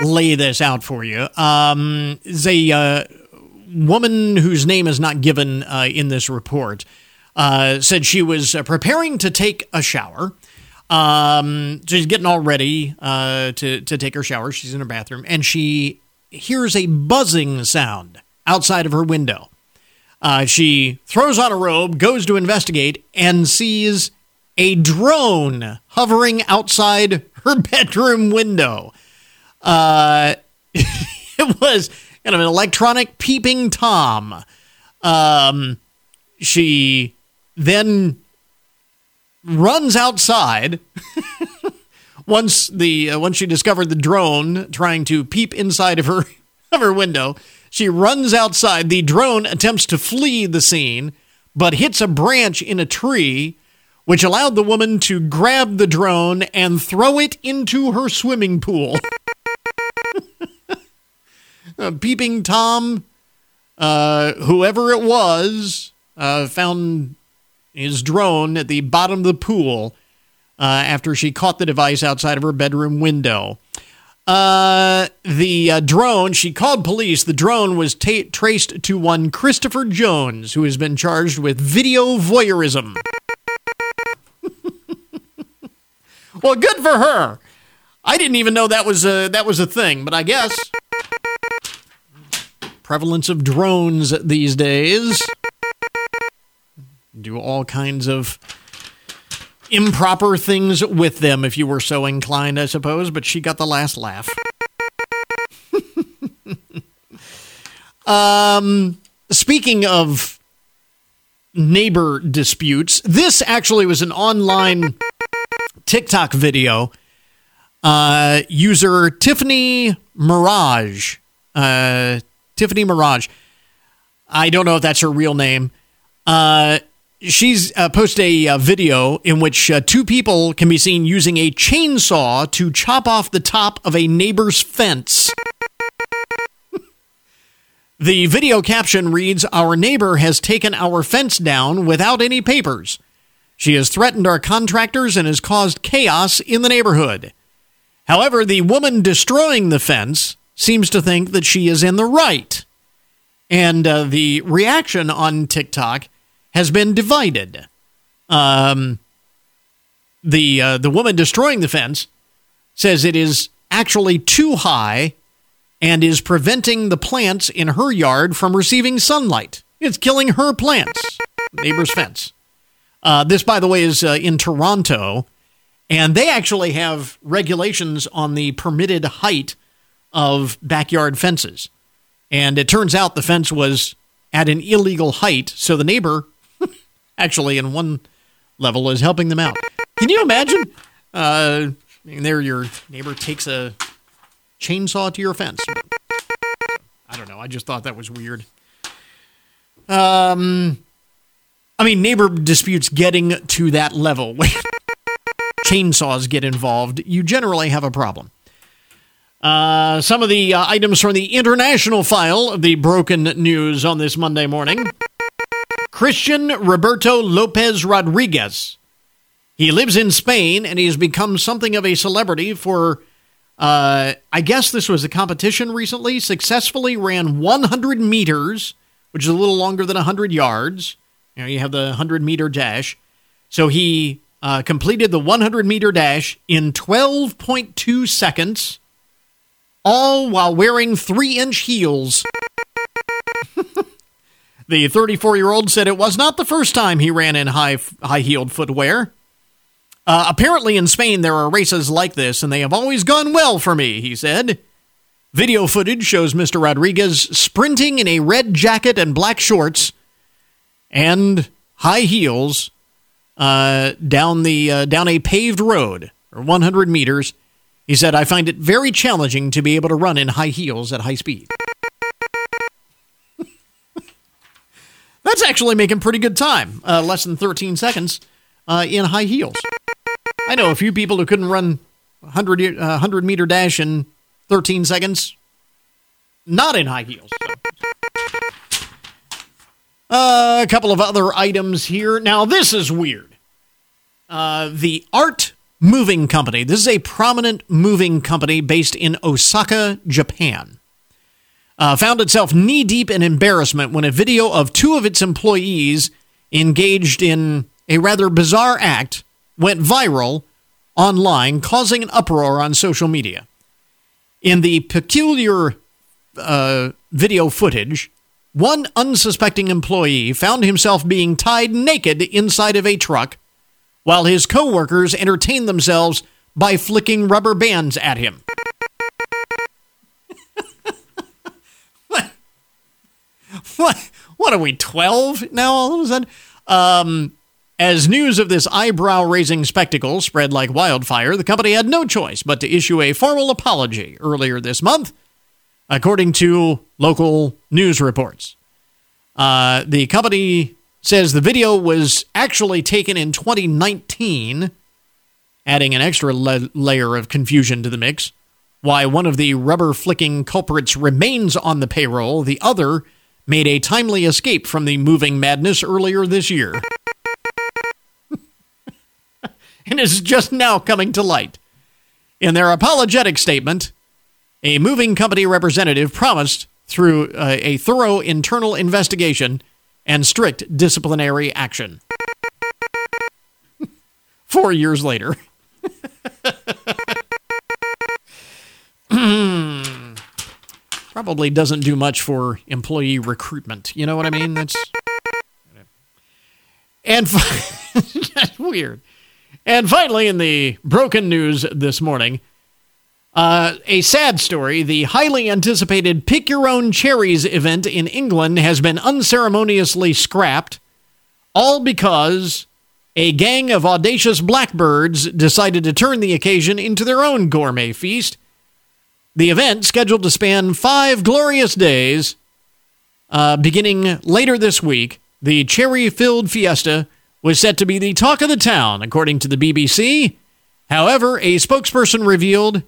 lay this out for you. Um, is a uh, woman whose name is not given uh, in this report. Uh, said she was preparing to take a shower. Um, she's getting all ready to to take her shower. She's in her bathroom, and she hears a buzzing sound outside of her window. Uh, she throws on a robe, goes to investigate, and sees a drone hovering outside her bedroom window. Uh, it was kind of an electronic peeping Tom. Um, she then runs outside. once the uh, once she discovered the drone trying to peep inside of her of her window, she runs outside. The drone attempts to flee the scene, but hits a branch in a tree, which allowed the woman to grab the drone and throw it into her swimming pool. uh, peeping Tom, uh, whoever it was, uh, found his drone at the bottom of the pool uh, after she caught the device outside of her bedroom window. Uh, the uh, drone, she called police. The drone was traced to one Christopher Jones, who has been charged with video voyeurism. well, good for her. I didn't even know that was a, that was a thing, but I guess prevalence of drones these days do all kinds of improper things with them if you were so inclined, I suppose, but she got the last laugh. um, speaking of neighbor disputes, this actually was an online TikTok video. Uh, user Tiffany Mirage. Uh, Tiffany Mirage. I don't know if that's her real name. Uh, she's uh, posted a uh, video in which uh, two people can be seen using a chainsaw to chop off the top of a neighbor's fence. the video caption reads Our neighbor has taken our fence down without any papers. She has threatened our contractors and has caused chaos in the neighborhood. However, the woman destroying the fence seems to think that she is in the right. And uh, the reaction on TikTok has been divided. Um, the uh, the woman destroying the fence says it is actually too high and is preventing the plants in her yard from receiving sunlight. It's killing her plants. Neighbor's fence. Uh, this, by the way, is uh, in Toronto, and they actually have regulations on the permitted height of backyard fences. And it turns out the fence was at an illegal height, so the neighbor actually, in one level, is helping them out. Can you imagine? Uh, there, your neighbor takes a chainsaw to your fence. I don't know. I just thought that was weird. Um, I mean, neighbor disputes getting to that level chainsaws get involved, you generally have a problem. Uh, some of the uh, items from the international file of the broken news on this Monday morning. Christian Roberto Lopez Rodriguez. He lives in Spain and he has become something of a celebrity for, uh, I guess this was a competition recently, successfully ran 100 meters, which is a little longer than 100 yards. You know, you have the 100 meter dash. So he uh, completed the 100 meter dash in 12.2 seconds. all while wearing three inch heels. the 34 year old said it was not the first time he ran in high high heeled footwear. Uh, apparently, in Spain, there are races like this, and they have always gone well for me, he said. Video footage shows Mr. Rodriguez sprinting in a red jacket and black shorts and high heels uh, down the uh, down a paved road or 100 meters. He said, "I find it very challenging to be able to run in high heels at high speed." That's actually making pretty good time, uh, less than 13 seconds uh, in high heels. I know a few people who couldn't run 100, 100 meter dash in 13 seconds, not in high heels. So. Uh, a couple of other items here. Now, this is weird. Uh, the Art Moving Company. This is a prominent moving company based in Osaka, Japan. Uh, found itself knee deep in embarrassment when a video of two of its employees engaged in a rather bizarre act went viral online, causing an uproar on social media. In the peculiar uh, video footage, one unsuspecting employee found himself being tied naked inside of a truck while his coworkers entertained themselves by flicking rubber bands at him. what? What are we, 12 now all of a sudden? Um, as news of this eyebrow raising spectacle spread like wildfire, the company had no choice but to issue a formal apology earlier this month, according to local news reports. Uh, the company says the video was actually taken in 2019, adding an extra la- layer of confusion to the mix. Why one of the rubber flicking culprits remains on the payroll, the other made a timely escape from the moving madness earlier this year. and is just now coming to light. In their apologetic statement, a moving company representative promised through uh, a thorough internal investigation and strict disciplinary action. Four years later. Probably doesn't do much for employee recruitment. You know what I mean? That's. And that's weird. And finally, in the broken news this morning, uh, a sad story. The highly anticipated Pick Your Own Cherries event in England has been unceremoniously scrapped, all because a gang of audacious blackbirds decided to turn the occasion into their own gourmet feast. The event, scheduled to span five glorious days, uh, beginning later this week, the cherry filled fiesta was set to be the talk of the town, according to the BBC. However, a spokesperson revealed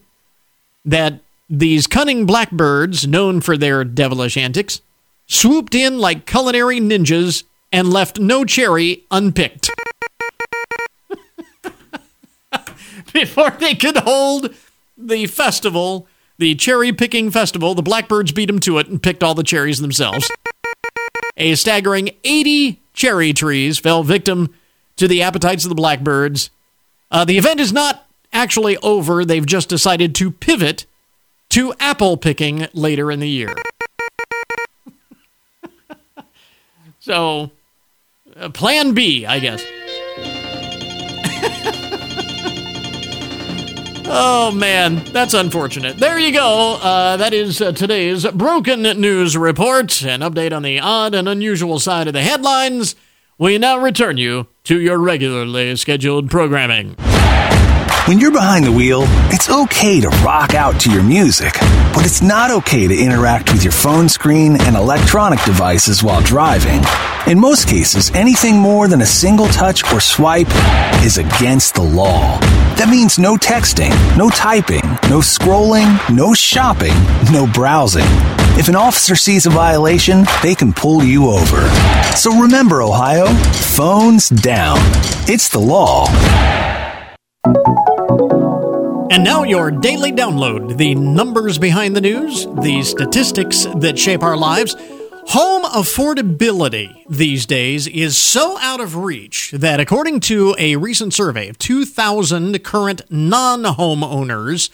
that these cunning blackbirds, known for their devilish antics, swooped in like culinary ninjas and left no cherry unpicked. Before they could hold the festival, the cherry picking festival, the blackbirds beat them to it and picked all the cherries themselves. A staggering 80 cherry trees fell victim to the appetites of the blackbirds. Uh, the event is not actually over. They've just decided to pivot to apple picking later in the year. so, uh, plan B, I guess. Oh, man, that's unfortunate. There you go. Uh, that is uh, today's Broken News Report, an update on the odd and unusual side of the headlines. We now return you to your regularly scheduled programming. When you're behind the wheel, it's okay to rock out to your music, but it's not okay to interact with your phone screen and electronic devices while driving. In most cases, anything more than a single touch or swipe is against the law. That means no texting, no typing, no scrolling, no shopping, no browsing. If an officer sees a violation, they can pull you over. So remember, Ohio, phones down. It's the law. And now, your daily download the numbers behind the news, the statistics that shape our lives. Home affordability these days is so out of reach that, according to a recent survey of 2,000 current non homeowners,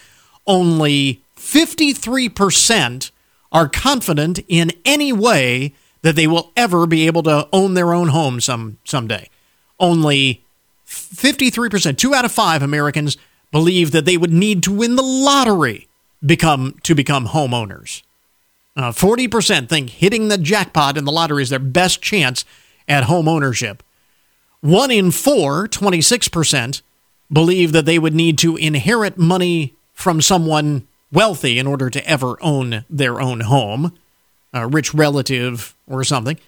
only 53% are confident in any way that they will ever be able to own their own home some someday. Only 53%, 2 out of 5 Americans believe that they would need to win the lottery become to become homeowners. Uh, 40% think hitting the jackpot in the lottery is their best chance at home ownership. One in four, 26%, believe that they would need to inherit money from someone wealthy in order to ever own their own home, a rich relative or something.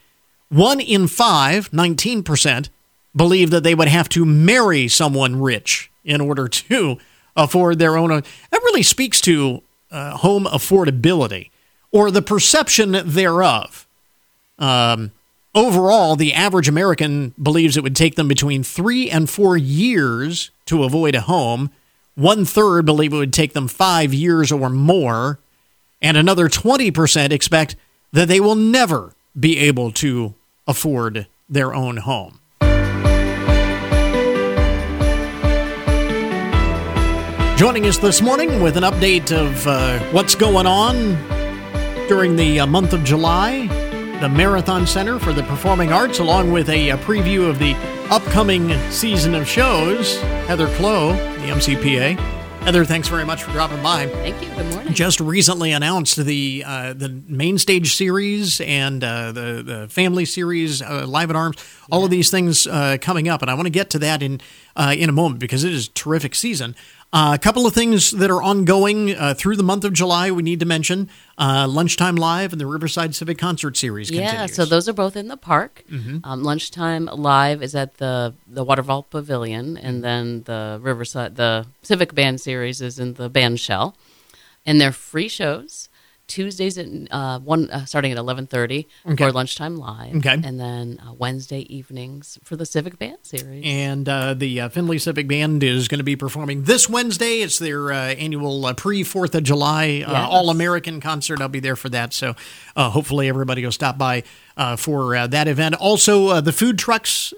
One in five, 19%, believe that they would have to marry someone rich in order to afford their own. That really speaks to uh, home affordability or the perception thereof. Um, overall, the average American believes it would take them between three and four years to avoid a home. One third believe it would take them five years or more. And another 20% expect that they will never be able to afford their own home. Joining us this morning with an update of uh, what's going on during the uh, month of July, the Marathon Center for the Performing Arts, along with a, a preview of the upcoming season of shows, Heather Clow, the MCPA. Heather, thanks very much for dropping by. Thank you. Good morning. Just recently announced the uh, the main stage series and uh, the the family series, uh, Live at Arms. All of these things uh, coming up, and I want to get to that in uh, in a moment because it is a terrific season. Uh, a couple of things that are ongoing uh, through the month of July we need to mention. Uh, Lunchtime Live and the Riverside Civic Concert Series Yeah, continues. so those are both in the park. Mhm. Um, lunchtime live is at the the Waterval Pavilion, and then the Riverside the Civic Band series is in the band shell, and they're free shows. Tuesdays at uh, one uh, starting at eleven thirty Okay. for lunchtime live, Okay. and then uh, Wednesday evenings for the Civic Band series. And uh, the uh, Findlay Civic Band is going to be performing this Wednesday. It's their uh, annual uh, pre Fourth of July uh, Yes. All American concert. I'll be there for that. So uh, hopefully everybody will stop by uh, for uh, that event. Also, uh, the food trucks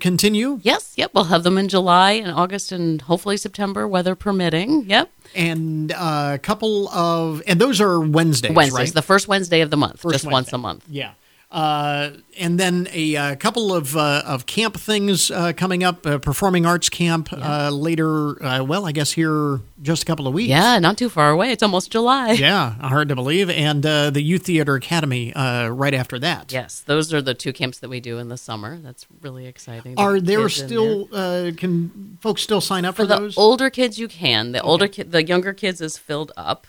continue. Yes, yep, we'll have them in July and August and hopefully September, weather permitting. Yep. And uh, a couple of, and those are Wednesdays, Wednesdays, right? the first Wednesday of the month, First just once a month. Yeah. Uh, and then a, uh couple of uh, of camp things uh, coming up. Uh, performing arts camp uh, later. Uh, well, I guess here just a couple of weeks. Yeah, not too far away. It's almost July. Yeah, hard to believe. And uh, the Youth Theater Academy uh, right after that. Yes, those are the two camps that we do in the summer. That's really exciting. Are there still uh, can folks still sign up for, for the those? older kids? You can. The older kid, the younger kids is filled up.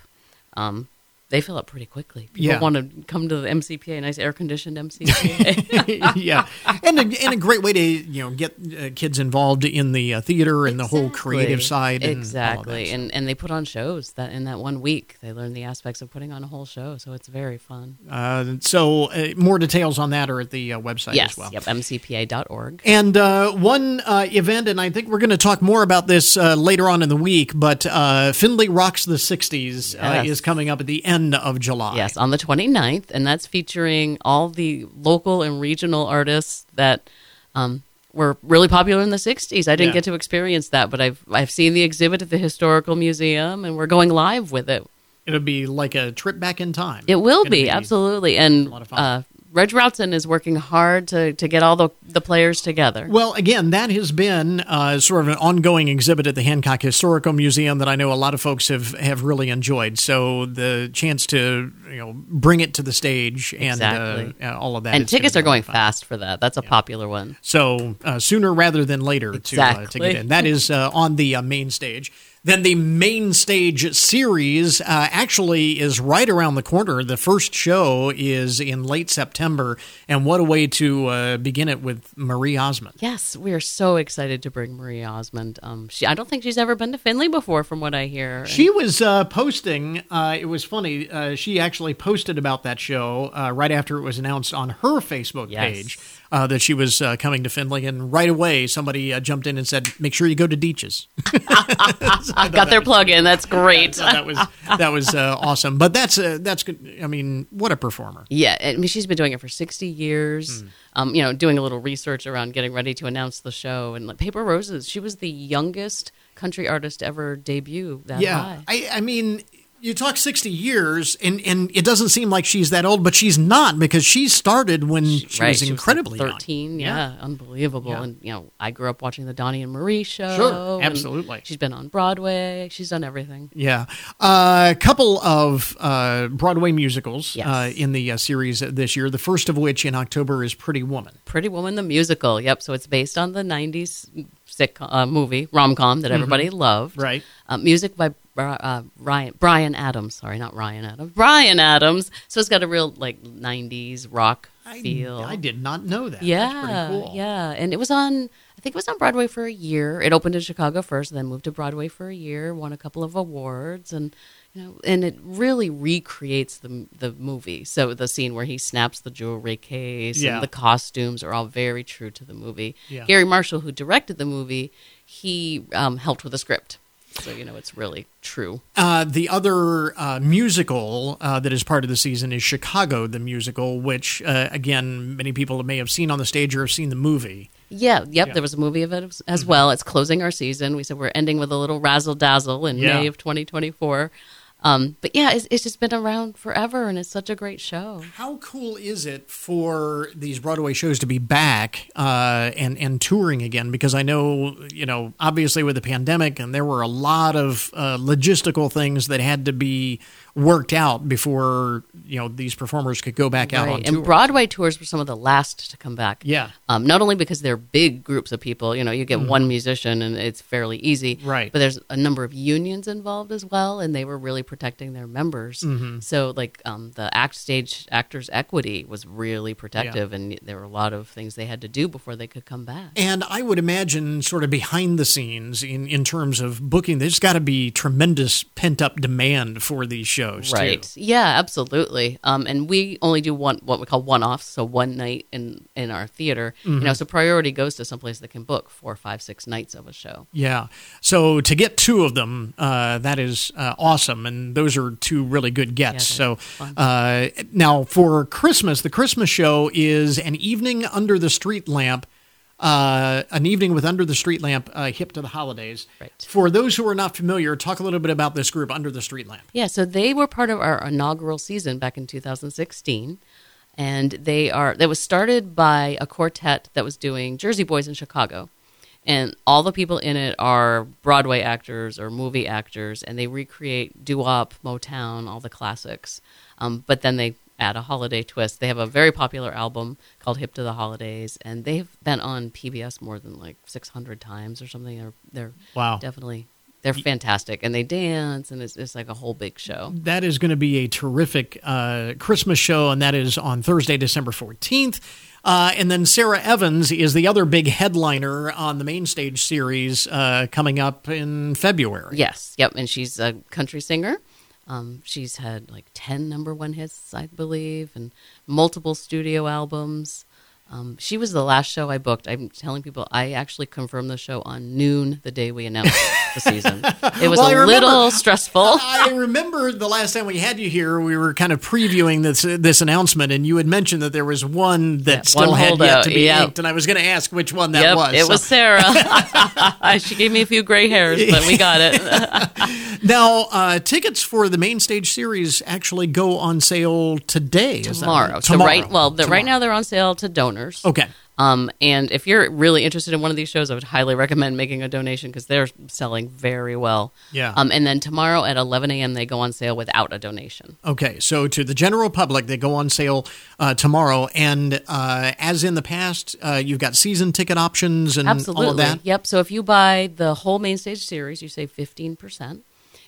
Um, they fill up pretty quickly. People Yeah. want to come to the MCPA, a nice air conditioned MCPA. yeah, and a, and a great way to you know get uh, kids involved in the uh, theater and the whole creative side. And all that. exactly, and and they put on shows that in that one week they learn the aspects of putting on a whole show. So it's very fun. Uh, so uh, more details on that are at the uh, website yes, as well. yep, MCPA.org. And uh, one uh, event, and I think we're going to talk more about this uh, later on in the week, but uh, Findlay Rocks the 60s uh, Yes. is coming up at the end of July. Yes, on the 29th, and that's featuring all the local and regional artists that um, were really popular in the 60s. I didn't Yeah. get to experience that, but I've I've seen the exhibit at the Historical Museum, and we're going live with it. It'll be like a trip back in time. It will Gonna be, absolutely, and lot of fun. uh, Reg Routson is working hard to, to get all the, the players together. Well, again, that has been uh, sort of an ongoing exhibit at the Hancock Historical Museum that I know a lot of folks have, have really enjoyed. So the chance to you know bring it to the stage and Exactly. uh, uh, all of that. and tickets are going fast for that. That's a popular one. So uh, sooner rather than later to, uh, to get in. That is uh, on the uh, main stage. Then the main stage series uh, actually is right around the corner. The first show is in late September, and what a way to uh, begin it with Marie Osmond. Yes, we are so excited to bring Marie Osmond. Um, she, I don't think she's ever been to Findlay before, from what I hear. She was uh, posting. Uh, it was funny. Uh, she actually posted about that show uh, right after it was announced on her Facebook Yes. page uh, that she was uh, coming to Findlay, and right away somebody uh, jumped in and said, "Make sure you go to Dietsch's." I got their plug in. That's great. So that was that was uh, awesome. But that's uh, that's good. I mean, what a performer. Yeah, I mean, she's been doing it for 60 Hmm. years. Um, you know, doing a little research around getting ready to announce the show. And like, Paper Roses, she was the youngest country artist ever debut that yeah, high. I, I mean, you talk 60 years, and, and it doesn't seem like she's that old, but she's not because she started when she, right, was she incredibly young. 13, yeah, unbelievable. Yeah. And, you know, I grew up watching the Donnie and Marie show. Sure, absolutely. She's been on Broadway. She's done everything. Yeah. Uh, a couple of uh, Broadway musicals Yes. uh, in the uh, series this year, the first of which in October is Pretty Woman. Pretty Woman the musical. Yep. So it's based on the '90s sick uh, movie rom com that everybody loved. Mm-hmm. Right. Uh, music by uh, Ryan Bryan Adams. Sorry, not Ryan Adams. Bryan Adams. So it's got a real like '90s rock feel. I did not know that. Yeah, cool. yeah, and it was on. I think it was on Broadway for a year. It opened in Chicago first, then moved to Broadway for a year. Won a couple of awards, and you know, and it really recreates the the movie. So the scene where he snaps the jewelry case, Yeah. and the costumes are all very true to the movie. Yeah. Garry Marshall, who directed the movie, he um, helped with the script, so you know it's really true. Uh, the other uh, musical uh, that is part of the season is Chicago, the musical, which, uh, again, many people may have seen on the stage or have seen the movie. Yeah, yep. Yeah. Mm-hmm. There was a movie of it as, as well. It's closing our season. We said we're ending with a little razzle dazzle in Yeah. May of 2024. Um, but yeah, it's, it's just been around forever, and it's such a great show. How cool is it for these Broadway shows to be back uh, and and touring again? Because I know you know obviously with the pandemic, and there were a lot of uh, logistical things that had to be worked out before you know these performers could go back out on Right. tour. And Broadway tours were some of the last to come back. Yeah. Um, not only because they're big groups of people, you know, you get Mhm. one musician and it's fairly easy. Right. But there's a number of unions involved as well, and they were really protecting their members. Mhm. So, like, um, the act stage actors' equity was really protective, and there were a lot of things they had to do before they could come back. And I would imagine, sort of behind the scenes, in, in terms of booking, there's got to be tremendous pent up demand for these shows, Right. too. Yeah, absolutely. Um, and we only do one what we call one offs, so one night in in our theater. You know, so priority goes to someplace that can book four, five, six nights of a show. Yeah. So to get two of them, uh, that is uh, awesome, and those are two really good gets. so uh, now for Christmas, the Christmas show is an evening under the street lamp. Uh, an evening with Under the Street Lamp, uh, hip to the holidays. Right. For those who are not familiar, talk a little bit about this group, Under the Street Lamp. Yeah, so they were part of our inaugural season back in 2016, and they are. That was started by a quartet that was doing Jersey Boys in Chicago, and all the people in it are Broadway actors or movie actors, and they recreate doo-wop, Motown, all the classics. Um, but then they add a holiday twist. They have a very popular album called "Hip to the Holidays," and they've been on PBS more than like 600 times or something. They're they're Wow. definitely. They're fantastic, and they dance, and it's, it's like a whole big show. That is going to be a terrific uh, Christmas show, and that is on Thursday, December 14th. Uh, and then Sara Evans is the other big headliner on the main stage series uh, coming up in February. Yes, yep, and she's a country singer. Um, she's had like ten number one hits, I believe, and multiple studio albums. Um, she was the last show I booked. I'm telling people I actually confirmed the show on noon the day we announced the season. It was Well, a remember- little stressful. I remember the last time we had you here, we were kind of previewing this this announcement, and you had mentioned that there was one that Yeah, still one had yet to be yeah. inked, and I was going to ask which one that yep, was. it So- was Sara. she gave me a few gray hairs, but we got it. Now, uh, tickets for the main stage series actually go on sale today. tomorrow. right? So right, well, the, right now they're on sale to donors. Okay. Um, and if you're really interested in one of these shows, I would highly recommend making a donation because they're selling very well. Yeah. Um, and then tomorrow at 11 a.m. they go on sale without a donation. Okay, so to the general public, they go on sale uh, tomorrow, and uh, as in the past, uh, you've got season ticket options and Absolutely. all of that. Yep. So if you buy the whole main stage series, you save 15%.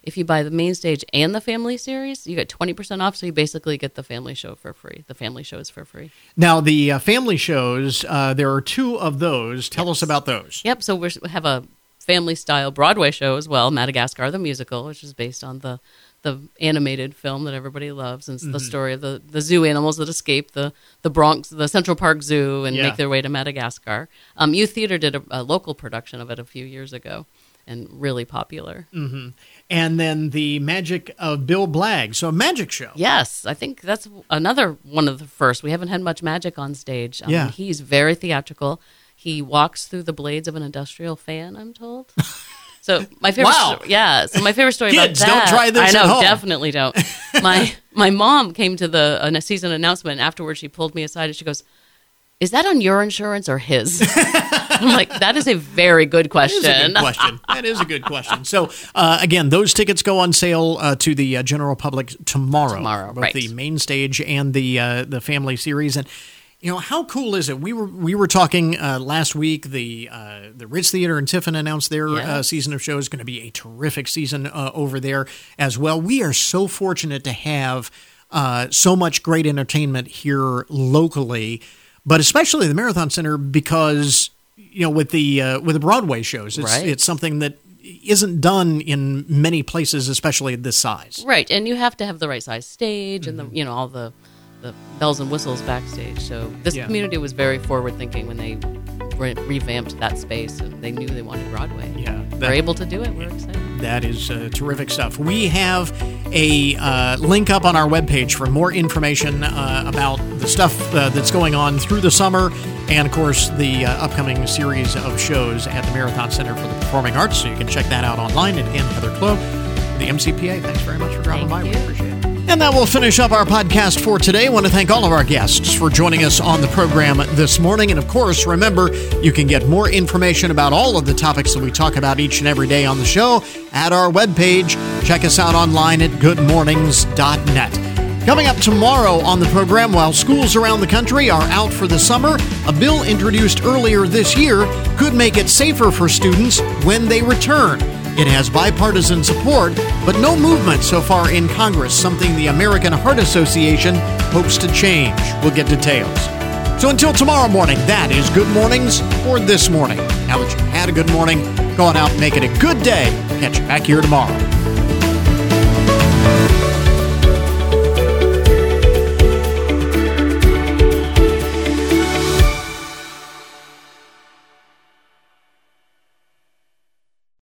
If you buy the main stage and the family series, you get 20% off. So you basically get the family show for free. The family show is for free. Now, the uh, family shows, uh, there are two of those. Tell us about those. Yep. So we're, we have a family style Broadway show as well, Madagascar the musical, which is based on the the animated film that everybody loves, and it's the Mhm. story of the, the zoo animals that escape the the Bronx, the Central Park Zoo, and Yeah. make their way to Madagascar. Um, Youth Theater did a, a local production of it a few years ago, and really popular. hmm And then the magic of Bill Blagg. So, a magic show. Yes, I think that's another one of the first. We haven't had much magic on stage. Yeah. he's very theatrical. He walks through the blades of an industrial fan. I'm told. So my favorite, Wow. sto- yeah. So my favorite story Kids, about don't try this I at know, home. definitely don't. My my mom came to the uh, season announcement. and Afterwards, she pulled me aside and she goes, "Is that on your insurance or his?" I'm like, "That is a very good question. That is a question." good question. That is a good question. So, uh, again, those tickets go on sale uh, to the uh, general public tomorrow. Tomorrow, both right. the main stage and the uh, the family series. And you know how cool is it? We were we were talking uh, last week. The uh, the Ritz Theater and Tiffin announced their uh, season of shows. Going to be a terrific season uh, over there as well. We are so fortunate to have uh, so much great entertainment here locally, but especially the Marathon Center because you know with the uh, with the Broadway shows, it's Right. it's something that isn't done in many places, especially at this size. Right, and you have to have the right size stage and Mm-hmm. the you know all the the bells and whistles backstage. So this Yeah. community was very forward thinking when they re- revamped that space and they knew they wanted Broadway. Yeah, they're able to do it. We're excited. That is uh, terrific stuff. We have a uh, link up on our webpage for more information uh, about the stuff uh, that's going on through the summer and, of course, the uh, upcoming series of shows at the Marathon Center for the Performing Arts. So you can check that out online. And again, Heather Clow, the MCPA, thanks very much for dropping by. We appreciate it. And that will finish up our podcast for today. I want to thank all of our guests for joining us on the program this morning. And of course, remember, you can get more information about all of the topics that we talk about each and every day on the show at our webpage. Check us out online at goodmornings.net. Coming up tomorrow on the program, while schools around the country are out for the summer, a bill introduced earlier this year could make it safer for students when they return. It has bipartisan support, but no movement so far in Congress, something the American Heart Association hopes to change. We'll get details. So until tomorrow morning, that is Good Mornings for this morning. Now that you've had a good morning, go on out and make it a good day. Catch you back here tomorrow.